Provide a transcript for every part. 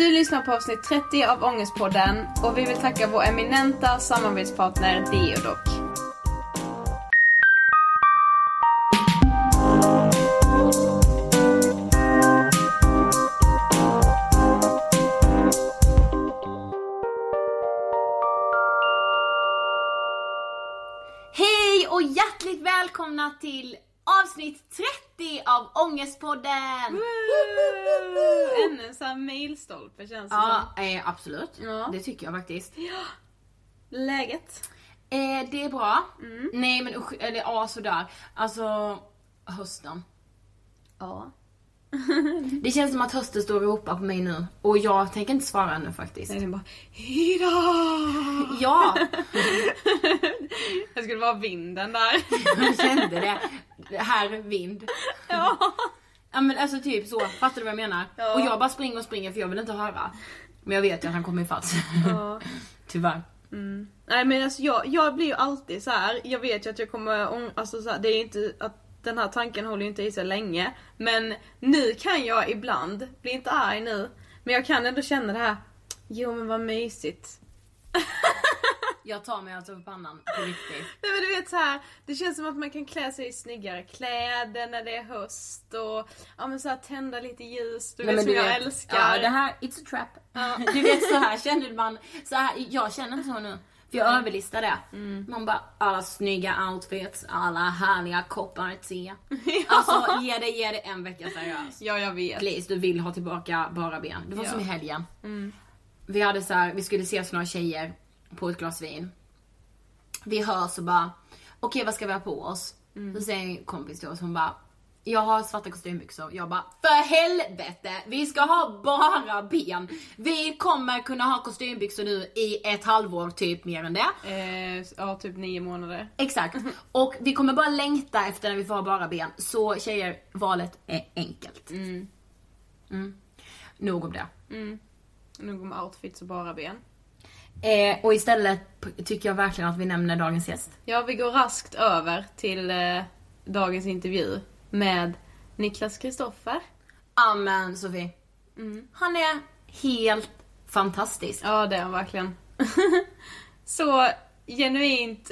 Du lyssnar på avsnitt 30 av Ångestpodden och vi vill tacka vår eminenta samarbetspartner Deodoc. Hej och hjärtligt välkomna till avsnitt 30 av Ångestpodden! Ännu en sån här milstolpe känns det Ja, eh, absolut. Ja. Det tycker jag faktiskt. som. Läget? Eh, det är bra. Nej men usch, eller ja sådär. Alltså, hösten. Ja. Det känns som att hösten står och ropar på mig nu. Och jag tänker inte svara ännu faktiskt. Den bara Ida! Ja, Jag skulle vara vinden där. jag kände det. Det Här, vind. ja. Ja men alltså typ så, fattar du vad jag menar? Ja. Och jag bara springer och springer för jag vill inte höra. Men jag vet ju att han kommer ifatt. ja. Tyvärr. Nej men alltså jag, jag blir ju alltid så här. jag vet ju att jag kommer, alltså så här, det är inte att den här tanken håller ju inte i sig länge. Men nu kan jag ibland, bli inte arg nu, men jag kan ändå känna det här, jo men vad mysigt. Jag tar mig alltså för pannan på riktigt. Nej men du vet så här, det känns som att man kan klä sig i snyggare kläder när det är höst och ja men så här, tända lite ljus, du Nej, vet som jag vet, älskar. Ja, det här, it's a trap. Du vet så här känner man, så här, jag känner inte så nu. För jag överlistar det. Man bara, alla snygga outfits, alla härliga koppar te. Alltså ge det, ge det en vecka seriöst. Ja jag vet. Please, du vill ha tillbaka bara ben. Det var Ja. som i helgen. Vi hade så här, vi skulle ses några tjejer på ett glas vin. Vi hörs och bara, okej vad ska vi ha på oss? Då säger en kompis till oss, hon bara, jag har svarta kostymbyxor. Jag bara, för helvete! Vi ska ha bara ben. Vi kommer kunna ha kostymbyxor nu i ett halvår, typ mer än det. Eh, ja typ nio månader. Exakt. Och vi kommer bara längta efter när vi får ha bara ben. Så tjejer, valet är enkelt. Mm. Nog om det. Nog om outfits och bara ben. Eh, och istället tycker jag verkligen att vi nämner dagens gäst. Ja, vi går raskt över till eh, dagens intervju med Niklas Kristoffer. Amen Sofie. Han är helt fantastisk. Ja, det är han verkligen. Så genuint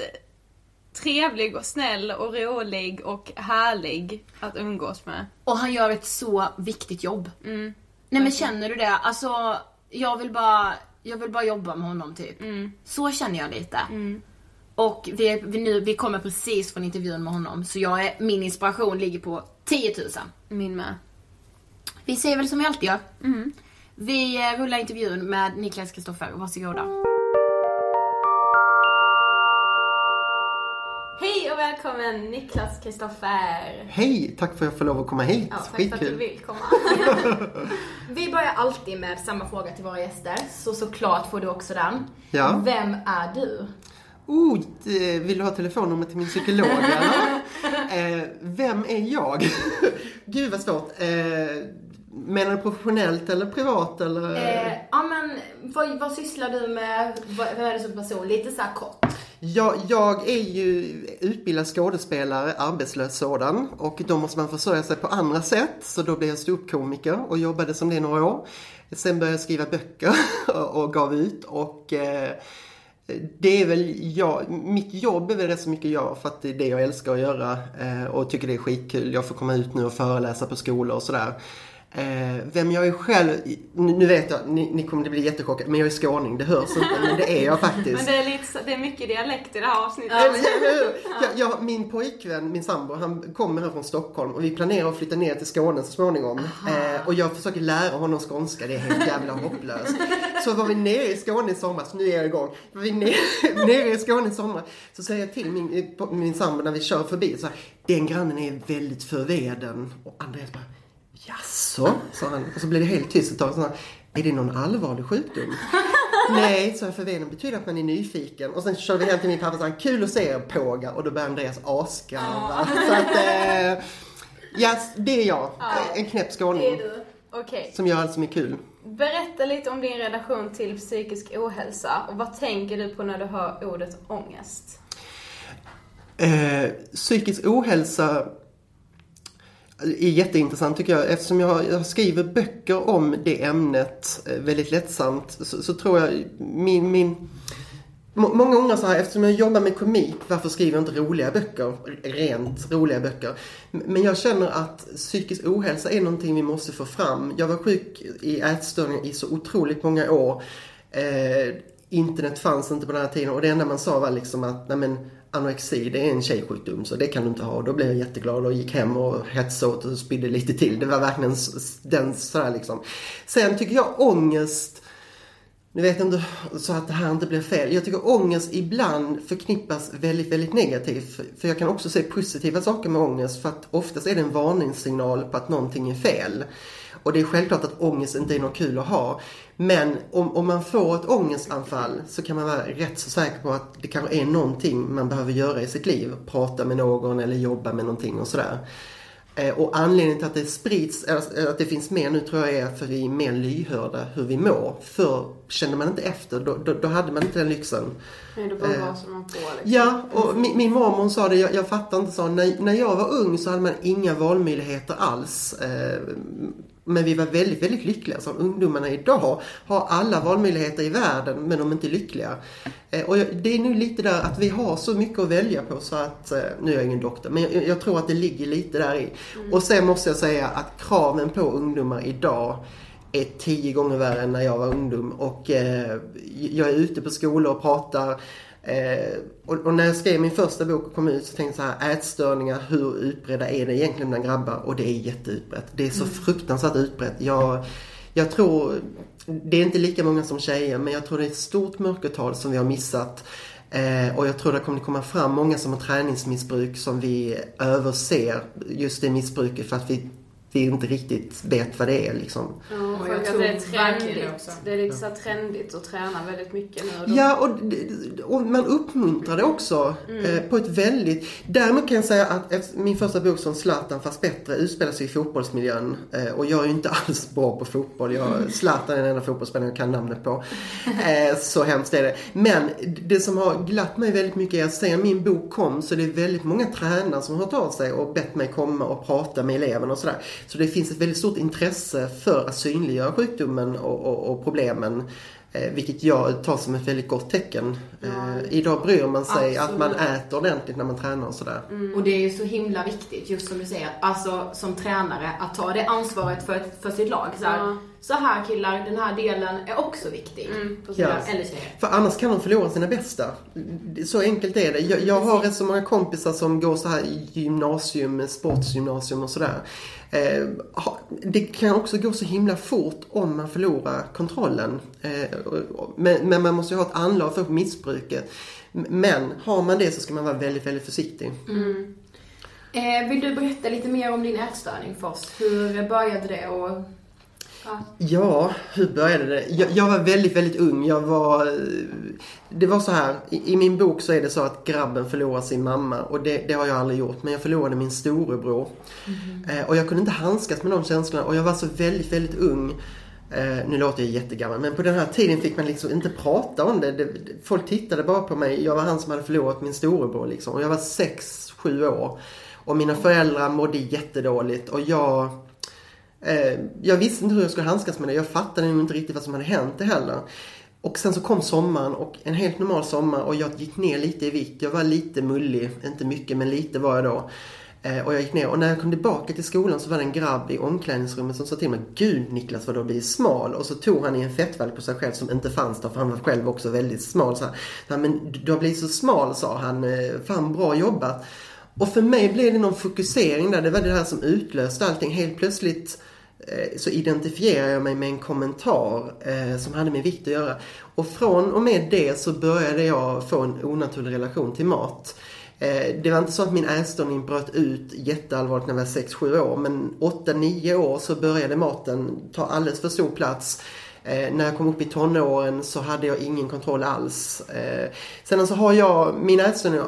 trevlig och snäll och rolig och härlig att umgås med. Och han gör ett så viktigt jobb. Nej men känner du det? Alltså, jag vill bara, jag vill bara jobba med honom typ. Så känner jag lite. Och vi, är, vi, nu, vi kommer precis från intervjun med honom, så jag är, min inspiration ligger på 10 000. Min med. Vi säger väl som vi alltid gör. Vi eh, rullar intervjun med Niklas Kristoffer, varsågoda. Hej och välkommen Niklas Kristoffer. Hej, tack för att jag får lov att komma hit. Ja, tack för att du Skitkul. vill komma. Vi börjar alltid med samma fråga till våra gäster, så såklart får du också den. Ja. Vem är du? Oh, eh, vill du ha telefonnummer till min psykolog eller? eh, vem är jag? Gud vad svårt. Eh, menar du professionellt eller privat eller? Eh, ja men, vad, vad sysslar du med? Vad, vad är du som person? Lite så här kort. Ja, jag är ju utbildad skådespelare, arbetslös sådan. Och då måste man försörja sig på andra sätt. Så då blev jag ståuppkomiker och jobbade som det några år. Sen började jag skriva böcker och gav ut. Och eh, det är väl jag, mitt jobb är väl rätt så mycket jag för att det är det jag älskar att göra. Eh, och tycker det är skitkul. Jag får komma ut nu och föreläsa på skolor och sådär. Eh, vem jag är själv, nu vet jag, ni, ni kommer att bli jättechockade, men jag är skåning, det hörs inte, men det är jag faktiskt. Men det är, lite, det är mycket dialekt i det här avsnittet. Jag, jag, min pojkvän, min sambo, han kommer här från Stockholm och vi planerar att flytta ner till Skåne så småningom. Eh, och jag försöker lära honom skånska, det är helt jävla hopplöst. Så var vi nere i Skåne i somras, nu är jag igång. Var vi nere, nere i Skåne i somras så säger jag till min, min sambo när vi kör förbi så här, den grannen är väldigt förveden. Och Andreas bara, jaså? sa han. Och så blev det helt tyst ett tag. Så han, är det någon allvarlig sjukdom? Nej, så jag förveden betyder att man är nyfiken. Och sen kör vi hem till min pappa och sa kul att se er påga. Och då börjar Andreas asgarva. Så att, eh, ja, det är jag. En knäpp skåning. Okej. Som gör allt som är kul. Berätta lite om din relation till psykisk ohälsa och vad tänker du på när du hör ordet ångest? Eh, psykisk ohälsa är jätteintressant tycker jag. Eftersom jag, jag skriver böcker om det ämnet eh, väldigt lättsamt så, så tror jag min, min Många undrar så här, eftersom jag jobbar med komik, varför skriver jag inte roliga böcker? Rent roliga böcker. Men jag känner att psykisk ohälsa är någonting vi måste få fram. Jag var sjuk i ätstörningar i så otroligt många år. Eh, internet fanns inte på den här tiden och det enda man sa var liksom att nej men, anorexi det är en tjejsjukdom så det kan du inte ha. Då blev jag jätteglad och gick hem och hetsade åt och spydde lite till. Det var verkligen den sådär liksom. Sen tycker jag ångest nu vet inte så att det här inte blir fel. Jag tycker ångest ibland förknippas väldigt, väldigt negativt. För jag kan också se positiva saker med ångest för att oftast är det en varningssignal på att någonting är fel. Och det är självklart att ångest inte är något kul att ha. Men om, om man får ett ångestanfall så kan man vara rätt så säker på att det kanske är någonting man behöver göra i sitt liv. Prata med någon eller jobba med någonting och sådär. Eh, och anledningen till att det sprids, att det finns mer nu tror jag är för vi är mer lyhörda hur vi mår. För kände man inte efter, då, då, då hade man inte den lyxen. Nej, det bara Eh, gasar man på liksom. Ja, och min, min mormor sa det, jag, jag fattar inte, sa när, när jag var ung så hade man inga valmöjligheter alls. Eh, men vi var väldigt, väldigt lyckliga. Så ungdomarna idag har alla valmöjligheter i världen men de är inte lyckliga. Eh, och det är nu lite där att vi har så mycket att välja på så att, eh, nu är jag ingen doktor, men jag, jag tror att det ligger lite där i. Och sen måste jag säga att kraven på ungdomar idag är tio gånger värre än när jag var ungdom. Och eh, jag är ute på skolor och pratar. Eh, och, och när jag skrev min första bok och kom ut så tänkte jag så här, ätstörningar, hur utbredda är det egentligen bland grabbar? Och det är jätteutbrett. Det är så fruktansvärt utbrett. Jag, jag tror, det är inte lika många som tjejer, men jag tror det är ett stort mörkertal som vi har missat. Eh, och jag tror det kommer komma fram många som har träningsmissbruk som vi överser just det missbruket för att vi, vi inte riktigt vet vad det är liksom. Ja, Och jag att tror det är trendigt. Det är här trendigt att träna väldigt mycket nu. och då- Ja, och, och man uppmuntrar det också eh, på ett väldigt... Däremot kan jag säga att min första bok som Zlatan fast bättre utspelar sig i fotbollsmiljön. Eh, och jag är ju inte alls bra på fotboll. Jag, Zlatan är den enda fotbollsspelaren jag kan namnet på. Eh, så hemskt är det. Men det som har glatt mig väldigt mycket är att sen min bok kom så det är väldigt många tränare som har hört av sig och bett mig komma och prata med eleverna och sådär. Så det finns ett väldigt stort intresse för att synliggöra sjukdomen och, och, och problemen. Eh, vilket jag tar som ett väldigt gott tecken. Eh, idag bryr man sig att man Absolut. äter ordentligt när man tränar och sådär. Och det är ju så himla viktigt, just som du säger, alltså som tränare, att ta det ansvaret för, för sitt lag. Så här, Ja. Så här killar, den här delen är också viktig. precis. Ja. Eller tjejer. För annars kan de förlora sina bästa. Så enkelt är det. Jag, jag har rätt så många kompisar som går så här i gymnasium, sportsgymnasium och sådär. Eh, det kan också gå så himla fort om man förlorar kontrollen. Eh, men, men man måste ju ha ett anlag för missbruket. Men har man det så ska man vara väldigt, väldigt försiktig. Eh, vill du berätta lite mer om din ätstörning för oss? Hur började det och... Ja. Ja, hur började det? Jag, jag var väldigt, väldigt ung. Jag var... Det var så här, i, i min bok så är det så att grabben förlorar sin mamma och det, det har jag aldrig gjort. Men jag förlorade min storebror. Eh, och jag kunde inte handskas med de känslorna och jag var så väldigt, väldigt ung. Eh, nu låter jag jättegammal men på den här tiden fick man liksom inte prata om det. det. Folk tittade bara på mig. Jag var han som hade förlorat min storebror liksom. Och jag var sex, sju år. Och mina föräldrar mådde jättedåligt och jag... Eh, jag visste inte hur jag skulle handskas med det. Jag fattade nog inte riktigt vad som hade hänt det heller. Och sen så kom sommaren och en helt normal sommar och jag gick ner lite i vikt. Jag var lite mullig, inte mycket men lite var jag då. Eh, och jag gick ner och när jag kom tillbaka till skolan så var det en grabb i omklädningsrummet som sa till mig Gud Niklas vad du har blivit smal. Och så tog han i en fettvalk på sig själv som inte fanns där för han var själv också väldigt smal. Så här, men du har blivit så smal sa han. Eh, Fan bra jobbat. Och för mig blev det någon fokusering där. Det var det här som utlöste allting. Helt plötsligt eh, Eh, så identifierar jag mig med en kommentar eh, som hade med vikt att göra. Och från och med det så började jag få en onaturlig relation till mat. Eh, det var inte så att min ätstörning bröt ut jätteallvarligt när jag var 6-7 år. Men 8-9 år så började maten ta alldeles för stor plats. Eh, när jag kom upp i tonåren så hade jag ingen kontroll alls. Eh, sen så har jag, min ätstörning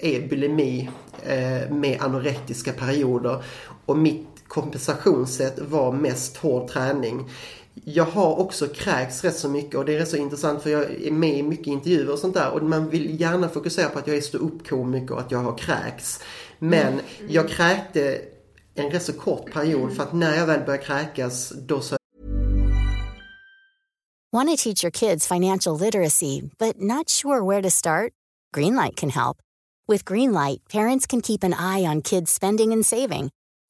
är bulimi eh, med anorektiska perioder. Och mitt kompensationssätt var mest hård träning. Jag har också kräks rätt så mycket och det är rätt så intressant för jag är med i mycket intervjuer och sånt där och man vill gärna fokusera på att jag är ståuppkomiker och att jag har kräks. Men jag kräkte en rätt så kort period för att när jag väl börjar kräkas då så Want to teach your kids financial literacy, but not sure where to start? Greenlight can help. With Greenlight, parents can keep an eye on kids' spending and saving,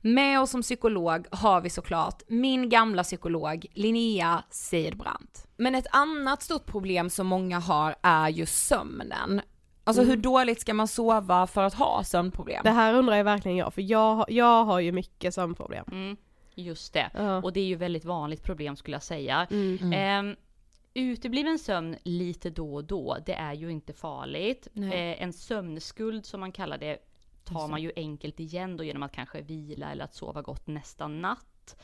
Med oss som psykolog har vi såklart min gamla psykolog Linnea Seidbrant. Men ett annat stort problem som många har är ju sömnen. Alltså hur dåligt ska man sova för att ha sömnproblem? Det här undrar jag verkligen jag, för jag, jag har ju mycket sömnproblem. Mm, just det. Ja. Och det är ju väldigt vanligt problem skulle jag säga. Mm. Eh, utebliven sömn lite då och då, det är ju inte farligt. Eh, en sömnskuld som man kallar det tar man ju enkelt igen då genom att kanske vila eller att sova gott nästa natt.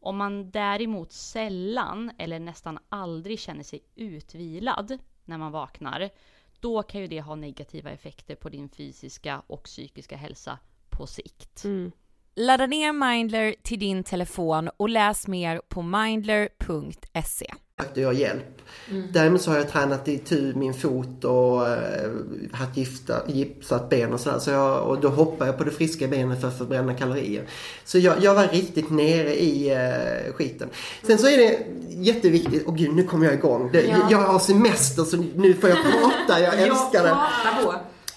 Om man däremot sällan eller nästan aldrig känner sig utvilad när man vaknar, då kan ju det ha negativa effekter på din fysiska och psykiska hälsa på sikt. Mm. Ladda ner Mindler till din telefon och läs mer på mindler.se. sökte jag hjälp. Däremot så har jag tränat i tu min fot och eh, haft gifta, gipsat ben och sådär. Så jag, och då hoppar jag på det friska benet för att förbränna kalorier. Så jag, jag var riktigt nere i eh, skiten. Sen så är det jätteviktigt, och gud nu kommer jag igång. Det, Ja. Jag har semester så nu får jag prata, jag älskar det.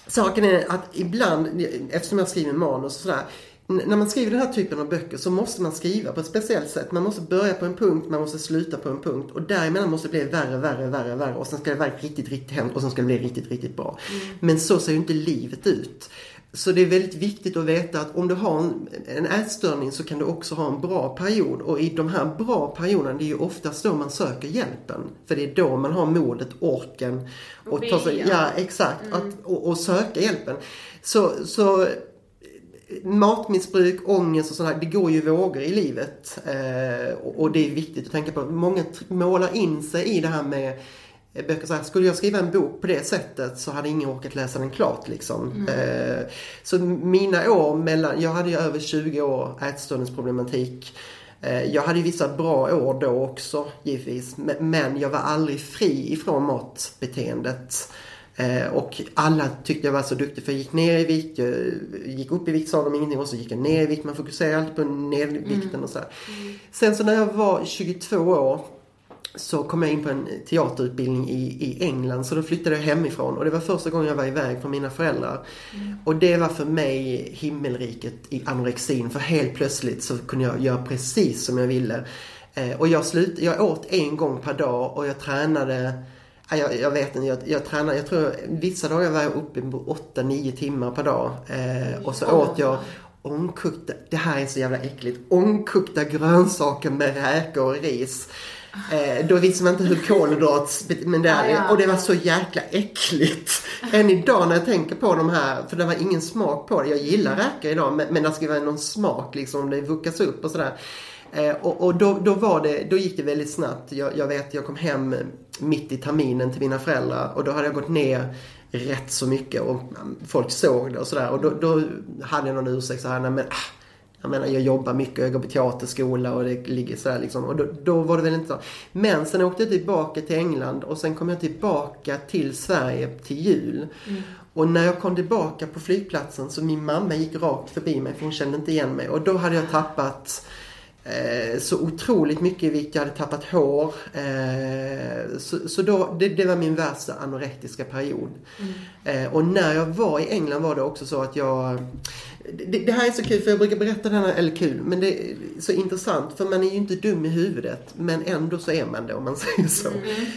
Saken är att ibland, eftersom jag skriver manus och sådär. När man skriver den här typen av böcker så måste man skriva på ett speciellt sätt. Man måste börja på en punkt, man måste sluta på en punkt. Och däremellan måste det bli värre, värre, värre, värre. Och sen ska det vara riktigt, riktigt hemskt och sen ska det bli riktigt, riktigt bra. Men så ser ju inte livet ut. Så det är väldigt viktigt att veta att om du har en, en ätstörning så kan du också ha en bra period. Och i de här bra perioderna, det är ju oftast då man söker hjälpen. För det är då man har modet, orken och ta sig, ja exakt, att, och, och söka hjälpen. Så, så matmissbruk, ångest och sådär, det går ju vågor i livet. Eh, och, det är viktigt att tänka på. Många målar in sig i det här med eh, böcker så här, skulle jag skriva en bok på det sättet så hade ingen orkat läsa den klart liksom. Eh, så mina år mellan, jag hade ju över 20 år ätstörningsproblematik. Eh, Jag hade ju vissa bra år då också givetvis. Men- Men jag var aldrig fri ifrån matbeteendet. Eh, och alla tyckte jag var så duktig för jag gick ner i vikt, jag gick upp i vikt sa de ingenting och så gick jag ner i vikt. Man fokuserar alltid på nedvikten och så här. Sen så när jag var 22 år så kom jag in på en teaterutbildning i, i England så då flyttade jag hemifrån och det var första gången jag var iväg från mina föräldrar. Och det var för mig himmelriket i anorexin för helt plötsligt så kunde jag göra precis som jag ville. Eh, och jag, slut, jag åt en gång per dag och jag tränade Jag, jag vet inte, jag, jag tränar, jag tror vissa dagar var jag uppe på 8-9 timmar per dag. Eh, och så åt jag ångkokta, det här är så jävla äckligt, ångkokta grönsaker med räkor och ris. Eh, då visste man inte hur kolhydrats... Men det, Ah, ja. Och det var så jäkla äckligt. Än idag när jag tänker på de här, för det var ingen smak på det. Jag gillar räkor idag men, men det ska vara någon smak liksom, om det vuckas upp och sådär. Eh, och och då, då, var det, då gick det väldigt snabbt. Jag, jag vet, jag kom hem mitt i terminen till mina föräldrar och då hade jag gått ner rätt så mycket och mm, folk såg det och sådär. Och då, då hade jag någon ursäkt så här, nej men ah, jag menar jag jobbar mycket, jag går på teaterskola och det ligger sådär liksom. Och då, då var det väl inte så. Men sen åkte jag tillbaka till England och sen kom jag tillbaka till Sverige till jul. Och när jag kom tillbaka på flygplatsen så min mamma gick rakt förbi mig för hon kände inte igen mig. Och då hade jag tappat så otroligt mycket i vikt. Jag hade tappat hår. Eh, så så då, det, det var min värsta anorektiska period. Eh, och när jag var i England var det också så att jag det, det här är så kul för jag brukar berätta det här, eller kul, men det är så intressant för man är ju inte dum i huvudet men ändå så är man det om man säger så.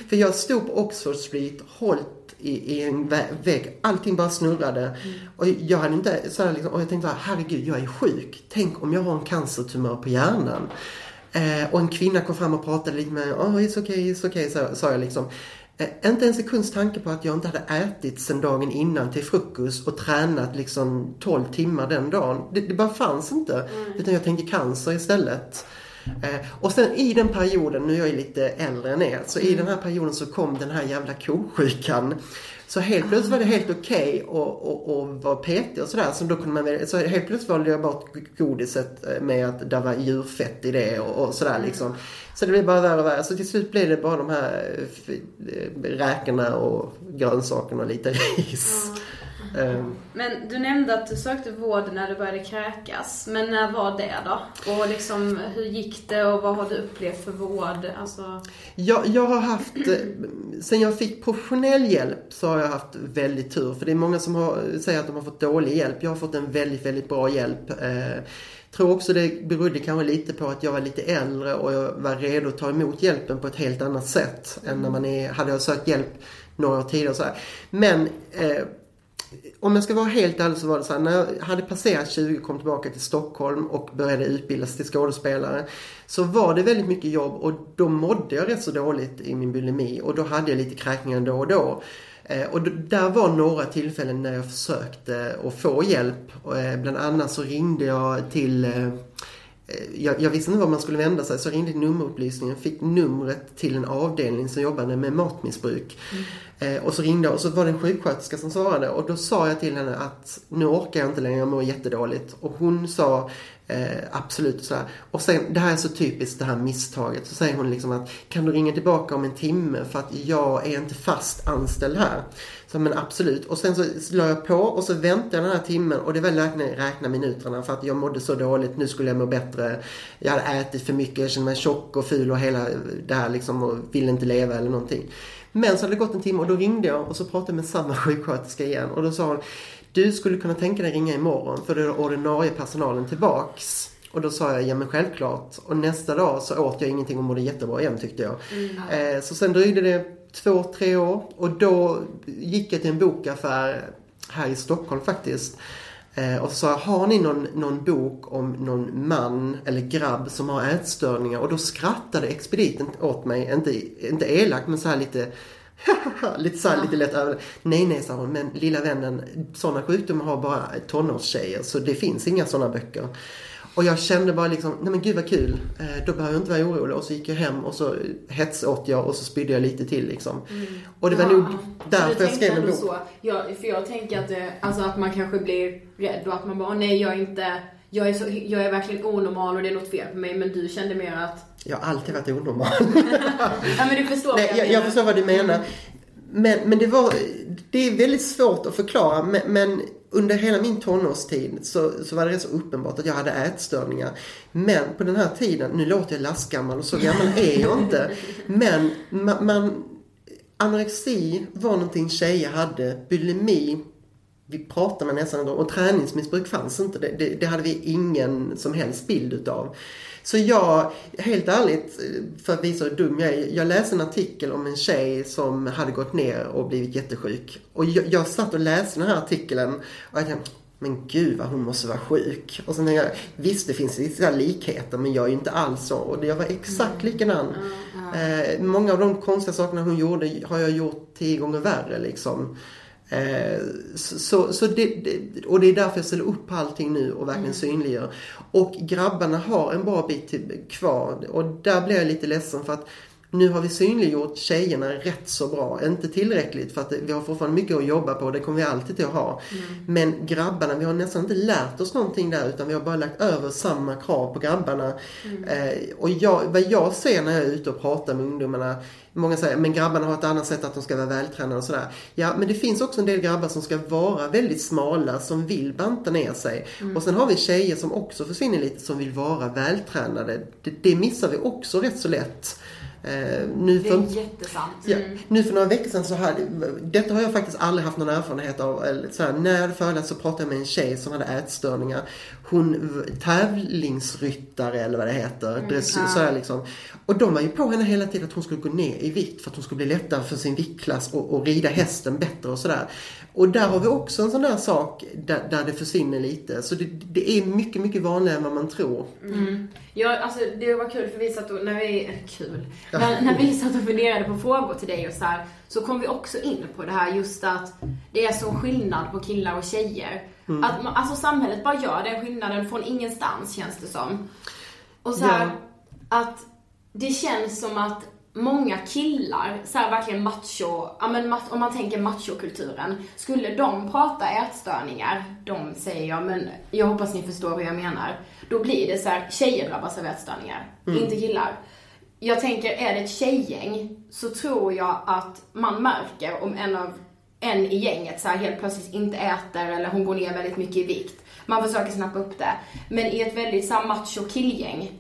För jag stod på Oxford Street, hållt i, i en vä- vägg, allting bara snurrade. Och jag hade inte så här liksom, och jag tänkte så här, herregud jag är sjuk. Tänk om jag har en cancertumör på hjärnan. Eh, och en kvinna kom fram och pratade lite med mig. Oh, it's okay, it's okay, sa, sa jag liksom. Eh, inte en sekunds tanke på att jag inte hade ätit sen dagen innan till frukost och tränat liksom 12 timmar den dagen. Det, det bara fanns inte. Utan jag tänkte cancer istället. Eh, och sen i den perioden, nu är jag lite äldre än er, så i den här perioden så kom den här jävla kosjukan. Så helt plötsligt var det helt okej att och, och vara petig och sådär. Så, då kunde man, så helt plötsligt valde jag bort godiset eh, med att det var djurfett i det och, och sådär liksom. Så det blev bara värre och värre. Så till slut blev det bara de här eh, räkorna och grönsakerna och lite ris. Ehm, Men du nämnde att du sökte vård när du började kräkas. Men när var det då? Och liksom, hur gick det och vad har du upplevt för vård? Alltså, Jag, jag har haft, eh, sen jag fick professionell hjälp så har jag haft väldigt tur. För det är många som har, säger att de har fått dålig hjälp. Jag har fått en väldigt, väldigt bra hjälp. Eh, tror också det berodde kanske lite på att jag var lite äldre och jag var redo att ta emot hjälpen på ett helt annat sätt. Än när man är, hade jag sökt hjälp några år tidigare. och Så här. Men eh, om jag ska vara helt ärlig så var det så här, när jag hade passerat 20 och kom tillbaka till Stockholm och började utbildas till skådespelare. Så var det väldigt mycket jobb och då mådde jag rätt så dåligt i min bulimi och då hade jag lite kräkningar då och då. Eh, och där var några tillfällen när jag försökte att få hjälp. Eh, bland annat så ringde jag till eh, jag, jag visste inte var man skulle vända sig så jag ringde till nummerupplysningen fick numret till en avdelning som jobbade med matmissbruk. Mm. Eh, och så ringde jag och så var det en sjuksköterska som svarade och då sa jag till henne att nu orkar jag inte längre, jag mår jättedåligt. Och hon sa eh, absolut så här. Och sen, det här är så typiskt det här misstaget. Så säger hon liksom att kan du ringa tillbaka om en timme för att jag är inte fast anställd här. Så men absolut. Och sen så la jag på och så väntade jag den här timmen och det var verkligen räkna minuterna för att jag mådde så dåligt. Nu skulle jag må bättre. Jag hade ätit för mycket, jag kände mig tjock och ful och hela det här liksom och ville inte leva eller någonting. Men så hade det gått en timme och då ringde jag och så pratade jag med samma sjuksköterska igen och då sa hon Du skulle kunna tänka dig ringa imorgon för då är ordinarie personalen tillbaks. Och då sa jag, ja men självklart. Och nästa dag så åt jag ingenting och mådde jättebra igen tyckte jag. Eh, så sen dröjde det två, tre år och då gick jag till en bokaffär här i Stockholm faktiskt. Eh, och så sa jag, har ni någon, någon bok om någon man eller grabb som har ätstörningar? Och då skrattade expediten åt mig, inte, inte elakt men så här lite lite så här, lite lätt över. Nej, nej, sa hon, men lilla vännen, sådana sjukdomar har bara tonårstjejer så det finns inga sådana böcker. Och jag kände bara liksom, nej men gud vad kul. Eh, då behöver jag inte vara orolig. Och så gick jag hem och så hetsåt jag och så spydde jag lite till liksom. Och det var nog därför jag skrev en bok. Så. Jag, för jag tänker att, det, alltså att man kanske blir rädd och att man bara, nej jag är inte, jag är, så, jag är verkligen onormal och det är något fel på mig. Men du kände mer att, Jag har alltid varit onormal. ja men du förstår Nej, vad jag, jag förstår vad du menar. Men, men det var, det är väldigt svårt att förklara men, men under hela min tonårstid så, så var det rätt så uppenbart att jag hade ätstörningar. Men på den här tiden, nu låter jag lastgammal och så gammal är jag inte. Men man, man anorexi var någonting tjejer hade, bulimi vi pratade med nästan och träningsmissbruk fanns inte. Det, det, det, hade vi ingen som helst bild utav. Så jag, helt ärligt, för att visa hur dum jag är. Jag läste en artikel om en tjej som hade gått ner och blivit jättesjuk. Och jag, jag satt och läste den här artikeln och jag tänkte, men gud vad hon måste vara sjuk. Och sen tänkte jag, visst det finns vissa likheter men jag är ju inte alls så. Och jag var exakt likadan. Eh, många av de konstiga sakerna hon gjorde har jag gjort tio gånger värre liksom. Eh, så, så det, det, och det är därför jag ställer upp på allting nu och verkligen mm. synliggör. Och grabbarna har en bra bit kvar och där blir jag lite ledsen för att nu har vi synliggjort tjejerna rätt så bra. Inte tillräckligt för att vi har fortfarande mycket att jobba på. Det kommer vi alltid att ha. Mm. Men grabbarna, vi har nästan inte lärt oss någonting där utan vi har bara lagt över samma krav på grabbarna. Mm. Eh, och jag, vad jag ser när jag är ute och pratar med ungdomarna Många säger men grabbarna har ett annat sätt att de ska vara vältränade och sådär. Ja men det finns också en del grabbar som ska vara väldigt smala som vill banta ner sig. Mm. Och sen har vi tjejer som också försvinner lite som vill vara vältränade. Det, det missar vi också rätt så lätt. Eh, nu för, det är jättesant. Ja, mm. Nu för några veckor sedan så hade, detta har jag faktiskt aldrig haft någon erfarenhet av. Eller så här, när jag hade föreläst så pratade jag med en tjej som hade ätstörningar. Hon tävlingsryttare eller vad det heter. Mm, dressur, så här liksom. Och de var ju på henne hela tiden att hon skulle gå ner i vikt för att hon skulle bli lättare för sin viktklass och, och rida hästen bättre och sådär. Och där har vi också en sån där sak där, där det försvinner lite. Så det, det, är mycket, mycket vanligare än vad man tror. Mm. Ja, alltså det var kul för vi satt och, när vi, kul, ja. när, när vi satt och funderade på frågor till dig och så här, så kom vi också in på det här just att det är så skillnad på killar och tjejer. Mm. Att man, alltså samhället bara gör den skillnaden från ingenstans känns det som. Och så här, ja. att det känns som att många killar, så här verkligen macho, ja men om man tänker machokulturen, skulle de prata ätstörningar, de säger jag, men jag hoppas ni förstår hur jag menar, då blir det så här, tjejer drabbas av ätstörningar, mm. inte killar. Jag tänker, är det ett tjejgäng så tror jag att man märker om en av en i gänget så här helt plötsligt inte äter eller hon går ner väldigt mycket i vikt. Man försöker snappa upp det. Men i ett väldigt så macho killgäng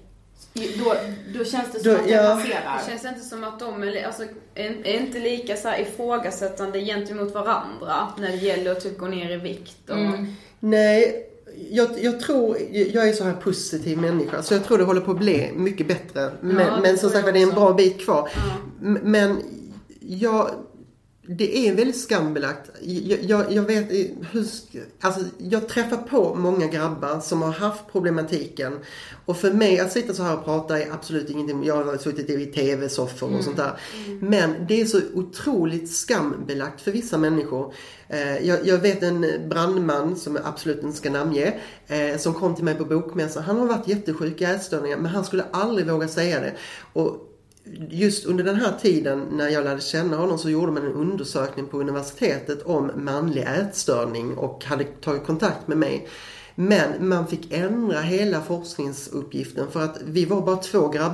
då, då känns det som då, att det ja. passerar. Det känns inte som att de är, alltså, är, är inte lika så här ifrågasättande gentemot varandra när det gäller att typ gå ner i vikt. Och... Mm. Nej, jag, jag, tror, jag är så här positiv människa så jag tror det håller på att bli mycket bättre. Men, ja, men som sagt det är en bra bit kvar. Ja. Men jag det är väldigt skambelagt. Jag, jag, jag, vet hur, alltså jag träffar på många grabbar som har haft problematiken. Och för mig att sitta så här och prata är absolut ingenting. Jag har suttit i tv-soffor och mm. sånt där. Mm. Men det är så otroligt skambelagt för vissa människor. Eh, jag, jag, vet en brandman som jag absolut inte ska namnge. Eh, som kom till mig på bokmässan. Han har varit jättesjuk i ätstörningar men han skulle aldrig våga säga det. Och just under den här tiden när jag lärde känna honom så gjorde man en undersökning på universitetet om manlig ätstörning och hade tagit kontakt med mig. Men man fick ändra hela forskningsuppgiften för att vi var bara två grabbar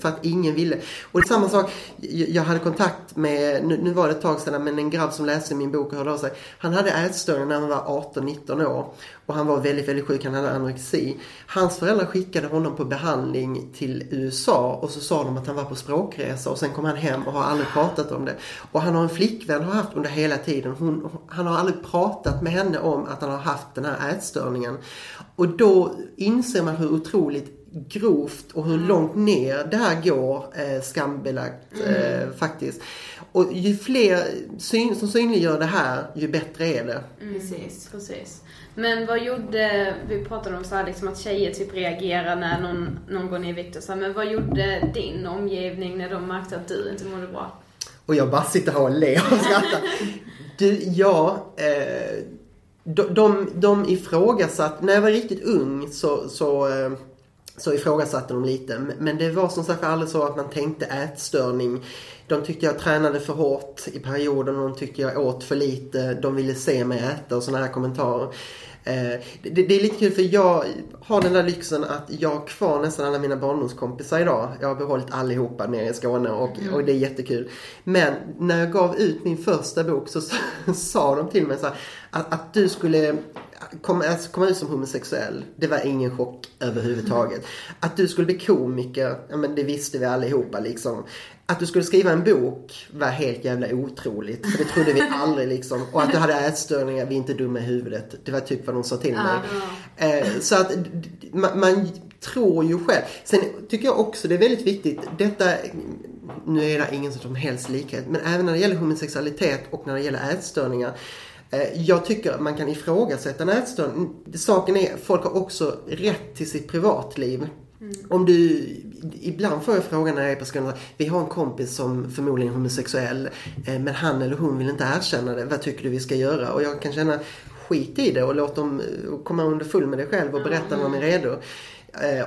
för att ingen ville. Och det är samma sak, jag hade kontakt med, nu, var det ett tag sedan, men en grabb som läste min bok och hörde av sig. Han hade ätstörningar när han var 18-19 år. Och han var väldigt, väldigt sjuk, han hade anorexi. Hans föräldrar skickade honom på behandling till USA och så sa de att han var på språkresa och sen kom han hem och har aldrig pratat om det. Och han har en flickvän, har haft under hela tiden. Hon, han har aldrig pratat med henne om att han har haft den här ätstörningen. Och då inser man hur otroligt grovt och hur långt ner det här går eh, skambelagt eh, faktiskt. Och ju fler syn, som synliggör det här, ju bättre är det. Mm. Precis, precis. Men vad gjorde, vi pratade om så här liksom att tjejer typ reagerar när någon, någon går ner i vikt och så här, men vad gjorde din omgivning när de märkte att du inte mådde bra? Och jag bara sitter här och ler och skrattar. Du, ja, eh, de, de, de ifrågasatt, när jag var riktigt ung så, så eh, så ifrågasatte de lite. Men det var som sagt aldrig så att man tänkte ätstörning. De tyckte jag tränade för hårt i perioden och de tyckte jag åt för lite. De ville se mig äta och sådana här kommentarer. Eh, det, det, är lite kul för jag har den där lyxen att jag har kvar nästan alla mina barndomskompisar idag. Jag har behållit allihopa nere i Skåne och, mm. och det är jättekul. Men när jag gav ut min första bok så sa de till mig så här, att, att du skulle komma, alltså komma ut som homosexuell, det var ingen chock överhuvudtaget. Att du skulle bli komiker, ja men det visste vi allihopa liksom. Att du skulle skriva en bok var helt jävla otroligt. För det trodde vi aldrig liksom. Och att du hade ätstörningar, vi är inte dumma i huvudet. Det var typ vad de sa till mig. Eh, så att man, man tror ju själv. Sen tycker jag också det är väldigt viktigt. Detta, nu är det ingen som helst likhet. Men även när det gäller homosexualitet och när det gäller ätstörningar. Eh, jag tycker att man kan ifrågasätta en ätstörning. Saken är, folk har också rätt till sitt privatliv. Mm. Om du, ibland får jag frågan när jag är på skolan, vi har en kompis som förmodligen är homosexuell, eh, men han eller hon vill inte erkänna det. Vad tycker du vi ska göra? Och jag kan känna, skit i det och låt dem eh, komma under full med det själv och berätta när de är redo.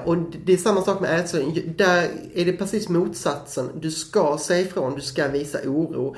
Och det är samma sak med ätstörning. Där är det precis motsatsen. Du ska säga ifrån, du ska visa oro.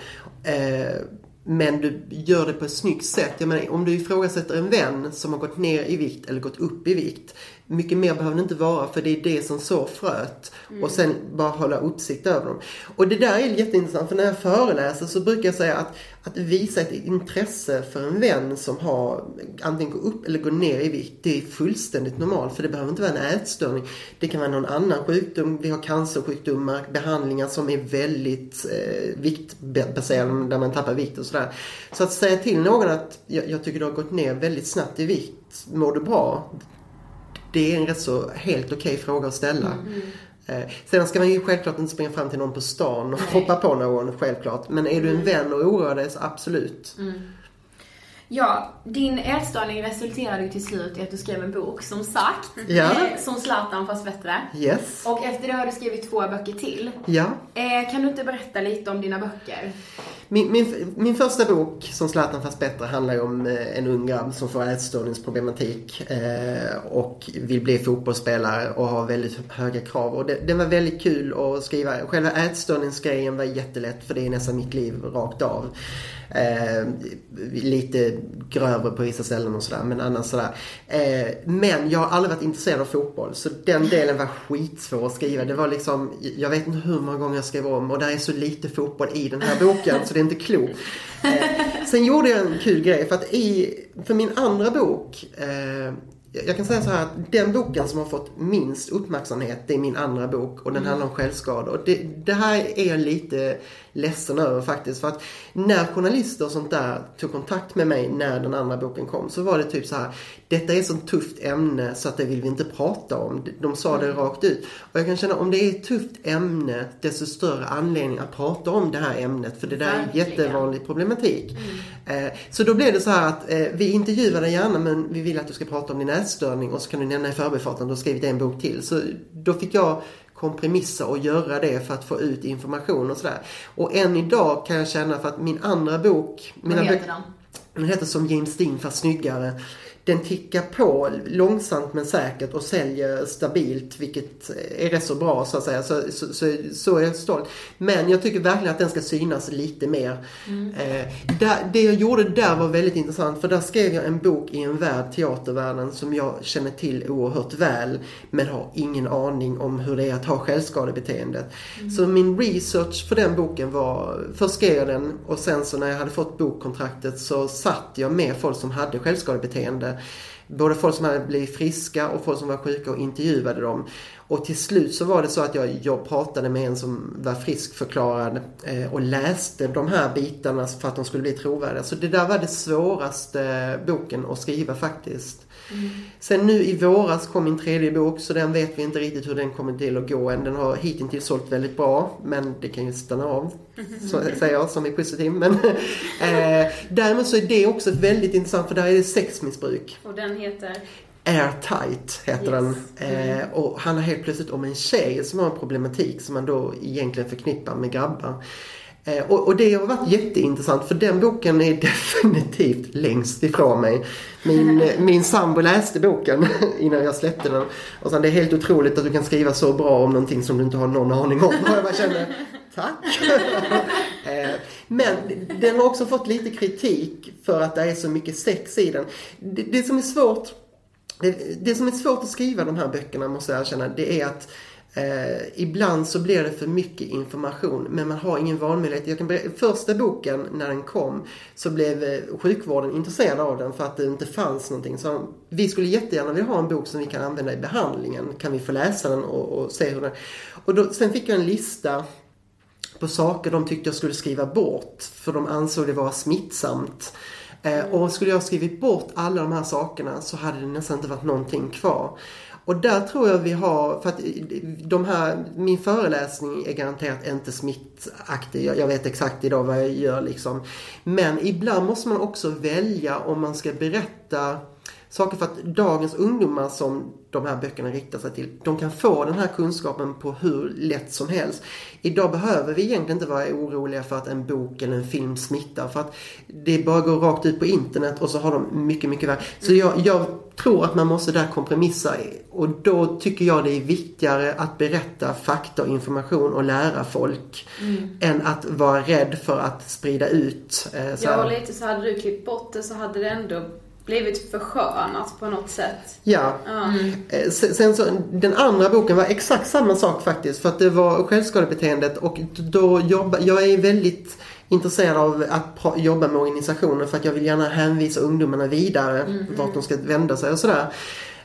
Men du gör det på ett snyggt sätt. Jag menar, om du ifrågasätter en vän som har gått ner i vikt eller gått upp i vikt. Mycket mer behöver det inte vara för det är det som sår fröet. Mm. Och sen bara hålla uppsikt över dem. Och det där är jätteintressant för när jag föreläser så brukar jag säga att, att visa ett intresse för en vän som har antingen går upp eller går ner i vikt. Det är fullständigt normalt för det behöver inte vara en ätstörning. Det kan vara någon annan sjukdom. Vi har cancersjukdomar, behandlingar som är väldigt eh, viktbaserade där man tappar vikt och sådär. Så att säga till någon att jag, jag tycker du har gått ner väldigt snabbt i vikt. Mår du bra? Det är en rätt så helt okej okay fråga att ställa. Mm. Eh, sedan ska man ju självklart inte springa fram till någon på stan och Nej. hoppa på någon, självklart. Men är du en mm. vän och oroar dig så absolut. Mm. Ja, din ätstörning resulterade ju till slut i att du skrev en bok, som sagt. Ja. Eh, som Zlatan fast bättre. Yes. Och efter det har du skrivit två böcker till. Ja. Eh, kan du inte berätta lite om dina böcker? Min, min, min första bok, som Zlatan fast bättre, handlar ju om eh, en ung grabb som får ätstörningsproblematik eh, och vill bli fotbollsspelare och har väldigt höga krav. Och det, den var väldigt kul att skriva. Själva ätstörningsgrejen var jättelätt för det är nästan mitt liv rakt av. Eh, lite grövre på vissa ställen och sådär. Men annars sådär. Eh, men jag har aldrig varit intresserad av fotboll. Så den delen var skitsvår att skriva. Det var liksom, jag vet inte hur många gånger jag skrev om. Och där är så lite fotboll i den här boken så det är inte klokt. Eh, sen gjorde jag en kul grej. För att i, för min andra bok eh, jag kan säga så här att den boken som har fått minst uppmärksamhet det är min andra bok och den mm. handlar om självskador. Det, det, här är jag lite ledsen över faktiskt. För att när journalister och sånt där tog kontakt med mig när den andra boken kom så var det typ så här. Detta är ett sånt tufft ämne så att det vill vi inte prata om. De sa det mm. rakt ut. Och jag kan känna om det är ett tufft ämne desto större anledning att prata om det här ämnet. För det där är jättevanlig problematik. Mm. Eh, så då blev det så här att eh, vi intervjuar dig gärna men vi vill att du ska prata om din ätstörning och så kan du nämna i förbifarten, du har skrivit en bok till. Så då fick jag kompromissa och göra det för att få ut information och sådär. Och än idag kan jag känna för att min andra bok... Vad heter den? Den heter Som James Dean fast snyggare. Den tickar på långsamt men säkert och säljer stabilt vilket är rätt så bra så att säga. Så, så, så, så är jag stolt. Men jag tycker verkligen att den ska synas lite mer. Eh, där, det jag gjorde där var väldigt intressant för där skrev jag en bok i en värld, teatervärlden, som jag känner till oerhört väl men har ingen aning om hur det är att ha självskadebeteendet. Så min research för den boken var, först skrev jag den och sen så när jag hade fått bokkontraktet så satt jag med folk som hade självskadebeteende. Både folk som hade blivit friska och folk som var sjuka och intervjuade dem. Och till slut så var det så att jag, jag pratade med en som var friskförklarad eh, och läste de här bitarna för att de skulle bli trovärdiga. Så det där var det svåraste boken att skriva faktiskt. Sen nu i våras kom min tredje bok så den vet vi inte riktigt hur den kommer till att gå än. Den har hittills sålt väldigt bra men det kan ju stanna av. Så säger jag som är positiv. Men, eh, däremot så är det också väldigt intressant för där är det sexmissbruk. Och den heter? Airtight heter den. Eh, och handlar helt plötsligt om en tjej som har en problematik som man då egentligen förknippar med grabbar. Eh, och, och det har varit jätteintressant för den boken är definitivt längst ifrån mig. Min, eh, min sambo läste boken innan jag släppte den. Och sa det är helt otroligt att du kan skriva så bra om någonting som du inte har någon aning om. Och jag bara kände, tack. Eh, Men den har också fått lite kritik för att det är så mycket sex i den. Det, det som är svårt det, det som är svårt att skriva de här böckerna måste jag erkänna, det är att Eh, ibland så blir det för mycket information men man har ingen valmöjlighet. Jag kan berätta, första boken när den kom så blev eh, sjukvården intresserad av den för att det inte fanns någonting. Så vi skulle jättegärna vilja ha en bok som vi kan använda i behandlingen. Kan vi få läsa den och, och se hur den... Och då, sen fick jag en lista på saker de tyckte jag skulle skriva bort för de ansåg det vara smittsamt. Eh, och skulle jag skrivit bort alla de här sakerna så hade det nästan inte varit någonting kvar. Och där tror jag vi har, för att de här, min föreläsning är garanterat inte smittaktig. Jag, jag vet exakt idag vad jag gör liksom. Men ibland måste man också välja om man ska berätta saker för att dagens ungdomar som de här böckerna riktar sig till, de kan få den här kunskapen på hur lätt som helst. Idag behöver vi egentligen inte vara oroliga för att en bok eller en film smittar för att det bara går rakt ut på internet och så har de mycket, mycket värre. Så jag, jag tror att man måste där kompromissa och då tycker jag det är viktigare att berätta fakta och information och lära folk Mm. än att vara rädd för att sprida ut. Eh, så var lite så hade du klippt bort det så hade det ändå blivit förskönat på något sätt. Ja. Ja. Eh, Sen så, den andra boken var exakt samma sak faktiskt. För att det var självskadebeteendet och då jobba, jag är väldigt intresserad av att jobba med organisationer för att jag vill gärna hänvisa ungdomarna vidare vart de ska vända sig och sådär.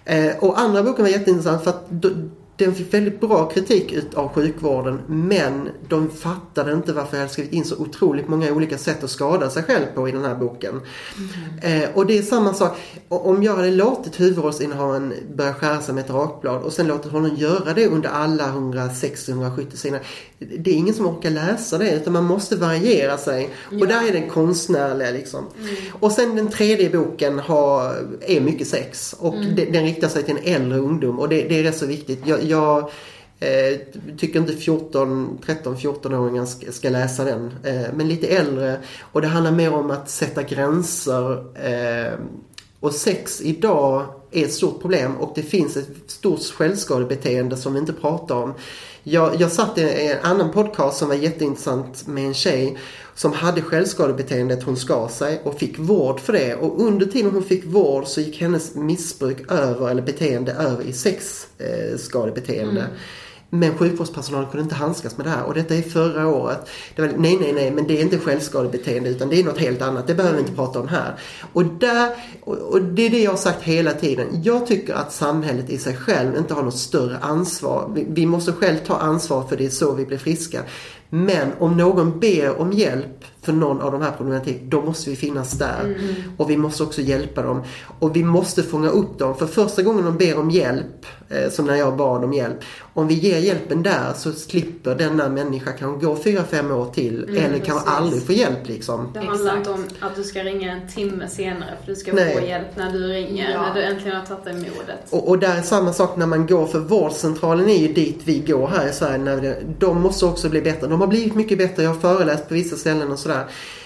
Eh, och andra boken var jätteintressant för att då, den fick väldigt bra kritik av sjukvården men de fattade inte varför jag hade skrivit in så otroligt många olika sätt att skada sig själv på i den här boken. Eh, och det är samma sak. Om jag hade låtit huvudrollsinnehavaren börja skära sig med ett rakblad och sen låtit honom göra det under alla 160-170 sidor. Det är ingen som orkar läsa det utan man måste variera sig. Och där är den konstnärliga liksom. Och sen den tredje boken har, är mycket sex och den, den riktar sig till en äldre ungdom och det, det är rätt så viktigt. Jag, jag eh, tycker inte 14, 13-14-åringar ska, ska läsa den. Eh, men lite äldre. Och det handlar mer om att sätta gränser. Eh, och sex idag är ett stort problem och det finns ett stort självskadebeteende som vi inte pratar om. Jag, jag satt i en annan podcast som var jätteintressant med en tjej som hade självskadebeteendet. Hon skar sig och fick vård för det. Och under tiden hon fick vård så gick hennes missbruk över, eller beteende över i sexskadebeteende. Mm. Men sjukvårdspersonalen kunde inte handskas med det här och detta är förra året. Det var, nej, nej, nej, men det är inte självskadebeteende utan det är något helt annat. Det behöver vi inte prata om här. Och, där, och, det är det jag har sagt hela tiden. Jag tycker att samhället i sig själv inte har något större ansvar. Vi, vi måste själv ta ansvar för det är så vi blir friska. Men om någon ber om hjälp för någon av de här problematik, då måste vi finnas där. Och vi måste också hjälpa dem. Och vi måste fånga upp dem. För första gången de ber om hjälp, eh, som när jag bad om hjälp. Om vi ger hjälpen där så slipper denna människa kanske gå fyra fem år till. eller kanske aldrig få hjälp liksom. Det handlar inte om att du ska ringa en timme senare för du ska Nej. få hjälp när du ringer, Ja. när du äntligen har tagit dig modet. Och, och där är samma sak när man går för vårdcentralen är ju dit vi går här i Sverige. När det, de måste också bli bättre. De har blivit mycket bättre. Jag har föreläst på vissa ställen och sådär. Eh,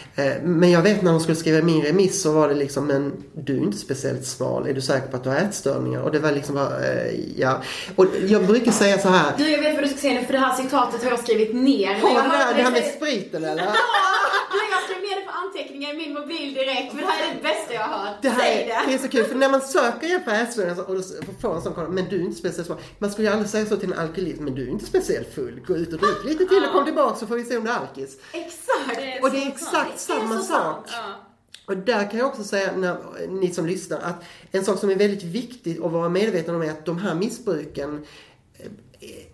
Men jag vet när de skulle skriva min remiss så var det liksom, men du är inte speciellt smal, är du säker på att du har ätstörningar? Och det var liksom bara, eh, ja. Och jag brukar säga så här, Du, jag vet vad du ska säga nu för det här citatet har jag skrivit ner. har du det här, det här med spriten eller? Ja, jag skrev ner det på anteckningar i min mobil direkt för det här är det bästa jag har hört. Det här Säg det det. är så kul, för när man söker hjälp för ätstörningar och får en sån kommentar, men du är inte speciellt smal. Man skulle ju aldrig säga så till en alkoholist, men du är inte speciellt full. Gå ut och drick lite till och kom tillbaka så får vi se om du är alkis. Exakt. Och det är exakt samma sak. sant. Och där kan jag också säga, när, ni som lyssnar, att en sak som är väldigt viktigt att vara medveten om är att de här missbruken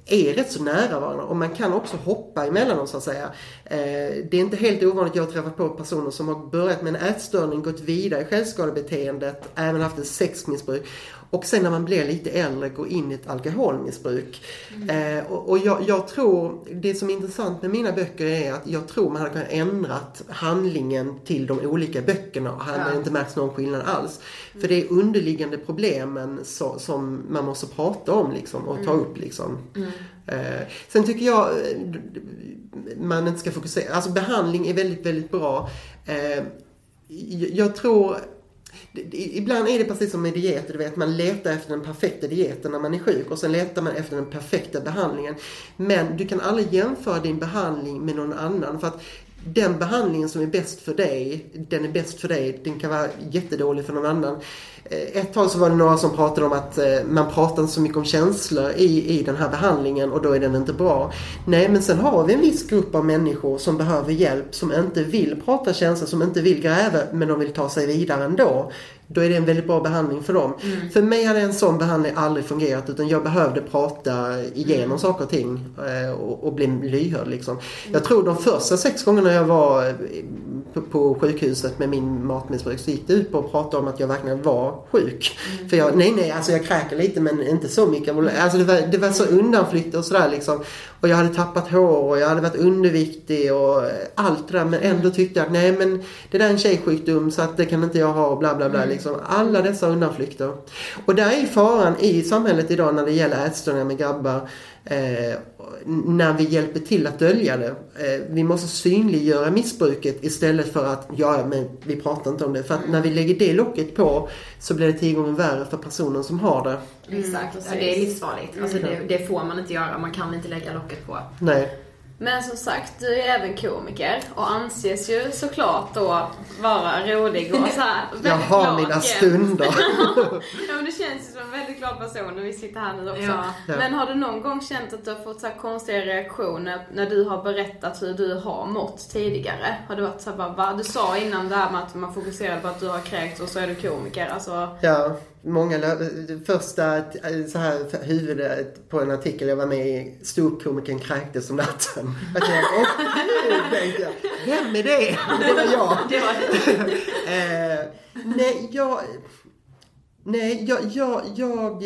är rätt så nära varandra och man kan också hoppa emellan dem så att säga. Eh, Det är inte helt ovanligt, jag har träffat på personer som har börjat med en ätstörning, gått vidare i självskadebeteendet, även haft ett sexmissbruk och sen när man blir lite äldre går in i ett alkoholmissbruk. Eh, och jag, jag tror, det som är intressant med mina böcker är att jag tror man hade kunnat ändrat handlingen till de olika böckerna och hade Ja. inte märkt någon skillnad alls. För det är underliggande problemen som man måste prata om liksom och ta Mm. upp liksom. Mm. Eh, sen tycker jag eh, man inte ska fokusera, alltså behandling är väldigt, väldigt bra. Eh, jag- tror Ibland är det precis som med dieter, du vet man letar efter den perfekta dieten när man är sjuk och sen letar man efter den perfekta behandlingen. Men du kan aldrig jämföra din behandling med någon annan för att den behandlingen som är bäst för dig, den är bäst för dig. Den kan vara jättedålig för någon annan. Eh, Ett tag så var det några som pratade om att eh, man pratar så mycket om känslor i, i den här behandlingen och då är den inte bra. Nej men sen har vi en viss grupp av människor som behöver hjälp, som inte vill prata känslor, som inte vill gräva men de vill ta sig vidare ändå. Då är det en väldigt bra behandling för dem. För mig hade en sån behandling aldrig fungerat utan jag behövde prata igenom saker och ting eh, och, och bli lyhörd liksom. Jag tror de första sex gångerna jag var på, sjukhuset med min matmissbruk så gick det ut på att prata om att jag verkligen var sjuk. För jag, nej nej, alltså jag kräker lite men inte så mycket. Alltså det var, det var så undanflykter och sådär liksom. Och jag hade tappat hår och jag hade varit underviktig och allt det där men ändå tyckte jag att nej men det där är en tjejsjukdom så att det kan inte jag ha och bla bla bla liksom. Alla dessa undanflykter. Och där är faran i samhället idag när det gäller ätstörningar med grabbar. Eh, när vi hjälper till att dölja det. Eh, vi måste synliggöra missbruket istället för att, ja men vi pratar inte om det. För att när vi lägger det locket på så blir det tio gånger värre för personen som har det. Exakt, ja, det är livsfarligt. Alltså det, det får man inte göra, man kan inte lägga locket på. Nej. Men som sagt, du är även komiker och anses ju såklart då vara rolig och så här Jag har glad mina stunder. ja men du känns ju som en väldigt glad person när vi sitter här nu också. Ja. Men har du någon gång känt att du har fått så här konstiga reaktioner när du har berättat hur du har mått tidigare? Har du varit så här bara, va? Du sa innan det här med att man fokuserade på att du har kräkt och så är du komiker. Alltså, Ja, många det första eh, så här huvudet på en artikel jag var med i, ståuppkomikern kräktes om natten. Att jag, åh gud, tänkte jag. Vem är det? Det var jag. Det var Eh, nej, jag... Nej, jag, jag, jag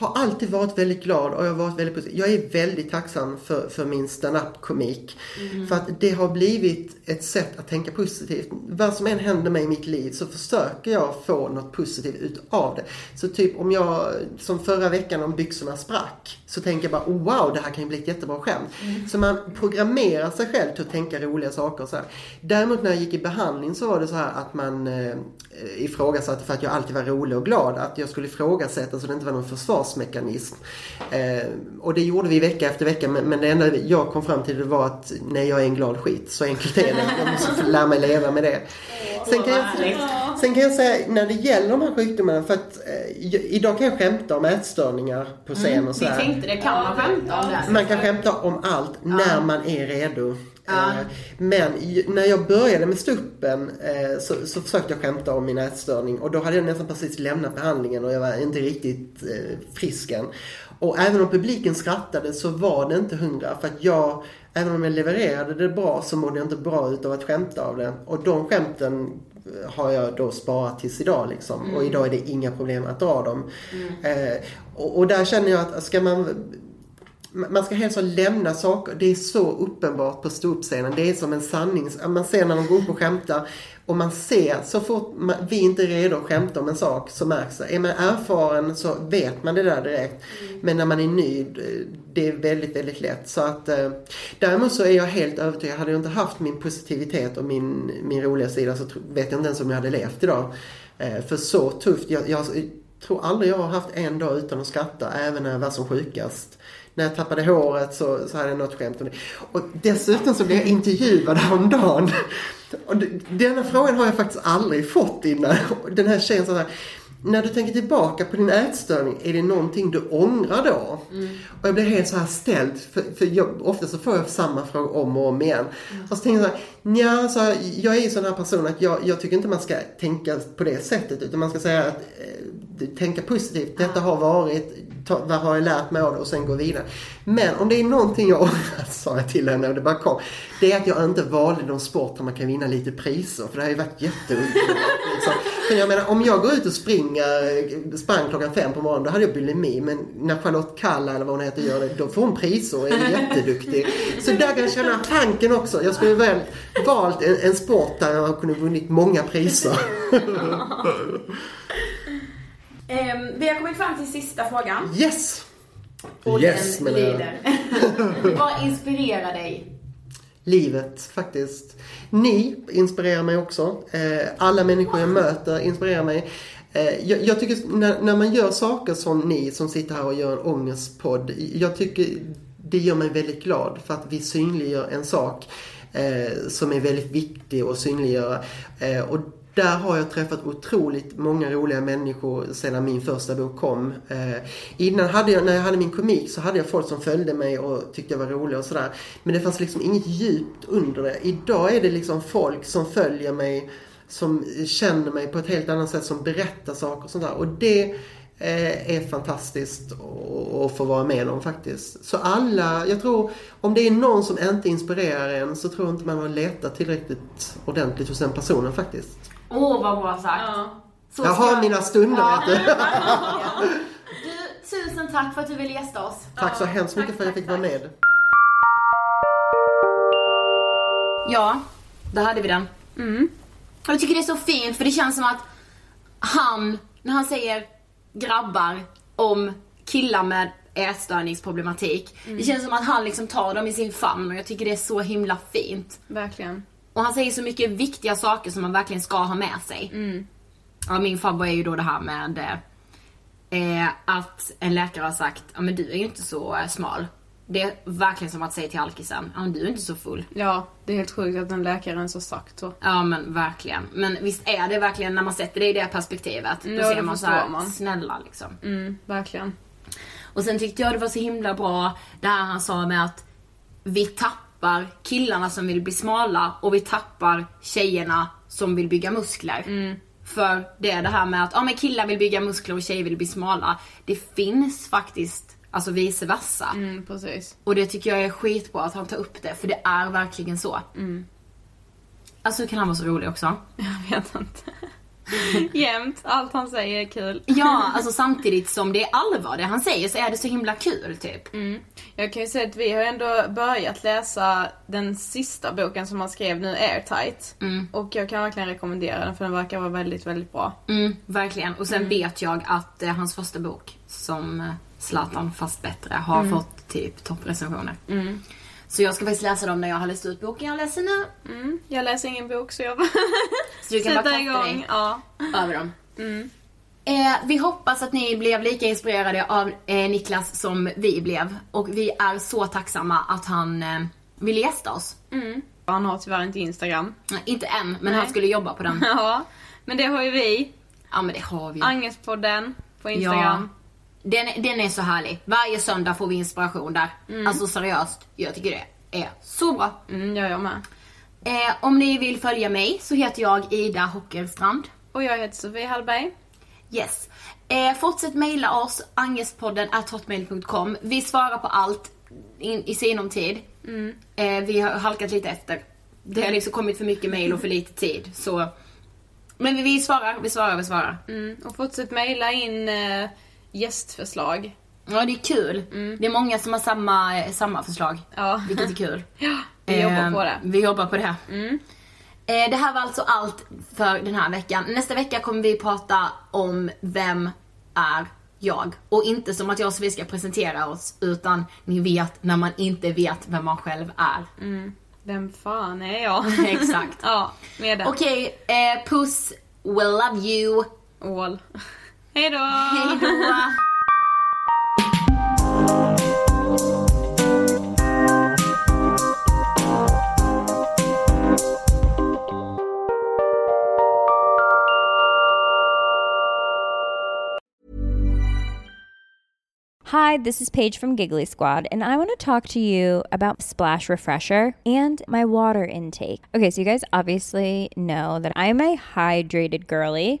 har alltid varit väldigt glad och jag har varit väldigt positiv. Jag är väldigt tacksam för, för min stand-up-komik. För att det har blivit ett sätt att tänka positivt. Vad som än händer mig i mitt liv så försöker jag få något positivt utav det. Så typ om jag, som förra veckan om byxorna sprack, så tänker jag bara oh, wow, det här kan ju bli ett jättebra skämt. Så man programmerar sig själv till att tänka roliga saker och så här. Däremot när jag gick i behandling så var det så här att man eh, ifrågasatte för att jag alltid var rolig och glad. Att jag skulle ifrågasätta så det inte var någon försvarsmekanism. Eh, och det gjorde vi vecka efter vecka men, men det enda jag kom fram till det var att nej jag är en glad skit. Så enkelt är det. Jag måste lära mig leva med det. Sen kan, jag, sen kan jag säga när det gäller de här sjukdomarna för att eh, idag kan jag skämta om ätstörningar på scen och så Vi tänkte det, kan man skämta om det? Man kan skämta om allt när man är redo. Ja. Eh, Men när jag började med stuppen eh, så, så försökte jag skämta om min ätstörning och då hade jag nästan precis lämnat behandlingen och jag var inte riktigt eh, frisk än. Och även om publiken skrattade så var det inte hundra för att jag, även om jag levererade det bra så mådde jag inte bra utav att skämta av det. Och de skämten har jag då sparat tills idag liksom. Och idag är det inga problem att dra dem. Eh, och, och där känner jag att ska man man ska helst lämna saker. Det är så uppenbart på ståuppscenen. Det är som en sanning. Man ser när de går upp och skämtar. Och man ser, så fort man, vi inte är redo att skämta om en sak så märks det. Är man erfaren så vet man det där direkt. Men när man är ny, det är väldigt, väldigt lätt. Så att, eh, däremot så är jag helt övertygad. Hade jag inte haft min positivitet och min, min roliga sida så vet jag inte ens om jag hade levt idag. Eh, för så tufft. Jag, jag tror aldrig jag har haft en dag utan att skratta, även när jag var som sjukast. När jag tappade håret så, så hade jag något skämt om det. Och dessutom så blev jag intervjuad häromdagen. Och denna frågan har jag faktiskt aldrig fått innan. Den här tjejen sa så här, när du tänker tillbaka på din ätstörning, är det någonting du ångrar då? Och jag blev helt så här ställd, för, för jag, ofta så får jag samma fråga om och om igen. Och så tänkte jag så här, nja, så här, jag är ju sån här person att jag, jag tycker inte man ska tänka på det sättet, utan man ska säga att eh, tänka positivt. Detta har varit, ta, vad har jag lärt mig av det och sen gå vidare. Men om det är någonting jag ångrar, sa jag till henne och det bara kom. Det är att jag inte valde någon sport där man kan vinna lite priser. För det har ju varit jätteunderbart. Liksom. Jag menar, om jag går ut och springer, sprang klockan fem på morgonen, då hade jag bulimi. Men när Charlotte Kalla eller vad hon heter gör det, då får hon priser och är jätteduktig. Så där kan jag känna tanken också. Jag skulle väl valt en, en sport där jag kunde vunnit många priser. Ehm, vi har kommit fram till sista frågan. Yes! Och yes, den lyder. Vad inspirerar dig? livet faktiskt. Ni inspirerar mig också. Eh, alla människor jag möter inspirerar mig. Eh, jag, jag tycker när, när man gör saker som ni som sitter här och gör en ångestpodd. Jag tycker det gör mig väldigt glad för att vi synliggör en sak eh, som är väldigt viktig att synliggöra. Eh, och där har jag träffat otroligt många roliga människor sedan min första bok kom. Eh, innan hade jag, när jag hade min komik så hade jag folk som följde mig och tyckte jag var rolig och sådär. Men det fanns liksom inget djupt under det. Idag är det liksom folk som följer mig, som känner mig på ett helt annat sätt, som berättar saker och sånt där. Och det eh, är fantastiskt att- att få vara med om faktiskt. Så alla, jag tror, om det är någon som inte inspirerar en så tror jag inte man har letat tillräckligt ordentligt hos den personen faktiskt. Åh, vad bra sagt. Så Jag har mina stunder vet du. Du, tusen tack för att du ville gästa oss. Tack så hemskt mycket för att jag fick vara med. Ja, där hade vi den. Och jag tycker det är så fint för det känns som att han, när han säger grabbar om killar med ätstörningsproblematik. Det känns som att han liksom tar dem i sin famn och jag tycker det är så himla fint. Verkligen. Och han säger så mycket viktiga saker som man verkligen ska ha med sig. Ja, min favorit är ju då det här med eh, att en läkare har sagt, ja men du är ju inte så eh, smal. Det är verkligen som att säga till alkisen, ja men du är inte så full. Ja, det är helt sjukt att den läkaren så sagt så. Ja men verkligen. Men visst är det verkligen när man sätter det i det perspektivet. Då Ja, ser det man så förstår här, man. snälla liksom. Mm, verkligen. Och sen tyckte jag det var så himla bra det här han sa med att vi tappar killarna som vill bli smala och vi tappar tjejerna som vill bygga muskler. För det är det här med att ja, men killar vill bygga muskler och tjejer vill bli smala. Det finns faktiskt alltså vice versa. Mm. Och det tycker jag är skitbra att han tar upp det för det är verkligen så. Alltså hur kan han vara så rolig också? Jag vet inte. Jämt, allt han säger är kul. Ja, alltså samtidigt som det är allvar det han säger så är det så himla kul typ. Mm. Jag kan ju säga att vi har ändå börjat läsa den sista boken som han skrev nu, Airtight. Och jag kan verkligen rekommendera den för den verkar vara väldigt, väldigt bra. Mm, verkligen. Och sen vet jag att eh, hans första bok, som eh, Zlatan fast bättre, har Mm. fått typ topprecensioner. Så jag ska faktiskt läsa dem när jag har läst ut boken jag läser nu. Mm. Jag läser ingen bok så jag bara Så du kan bara sätta kasta igång. dig Ja. över dem. Eh, vi hoppas att ni blev lika inspirerade av eh, Niklas som vi blev. Och vi är så tacksamma att han eh, ville gästa oss. Han har tyvärr inte Instagram. Nej, inte än, men Nej. han skulle jobba på den. Ja, men det har ju vi. Ja men det har vi. Angestpodden på Instagram. Den, den är så härlig. Varje söndag får vi inspiration där. Alltså seriöst, jag tycker det är så bra. Mm, jag, jag med. Eh, om ni vill följa mig så heter jag Ida Hockerstrand. Och jag heter Sofie Hallberg. Yes. Eh, fortsätt mejla oss, angestpodden hotmail.com. Vi svarar på allt in, i sinom tid. Eh, vi har halkat lite efter. Det har liksom kommit för mycket mejl och för lite tid. Så... Men vi, vi svarar, vi svarar, vi svarar. Mm. Och fortsätt mejla in eh, gästförslag. Ja, det är kul. Det är många som har samma, samma förslag. Ja. Vilket är kul. Vi jobbar Eh, på det. Vi jobbar på det. Eh, det här var alltså allt för den här veckan. Nästa vecka kommer vi prata om vem är jag. Och inte som att jag och Sofie ska presentera oss, utan ni vet när man inte vet vem man själv är. Vem fan är jag? Exakt. ja, med den. Okej, eh, puss, we love you. All. Hejdå! Hejdå! Hi, this is Paige from Giggly Squad, and I want to talk to you about Splash Refresher and my water intake. Okay, so you guys obviously know that I'm a hydrated girly,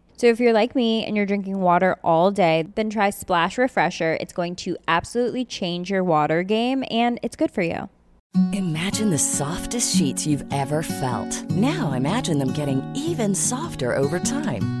So if you're like me and you're drinking water all day, then try Splash Refresher. It's going to absolutely change your water game and it's good for you. Imagine the softest sheets you've ever felt. Now imagine them getting even softer over time.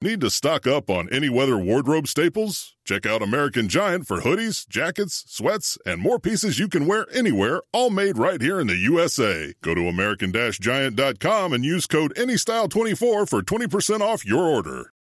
Need to stock up on any weather wardrobe staples? Check out American Giant for hoodies, jackets, sweats, and more pieces you can wear anywhere, all made right here in the USA. Go to American-Giant.com and use code ANYSTYLE24 for 20% off your order.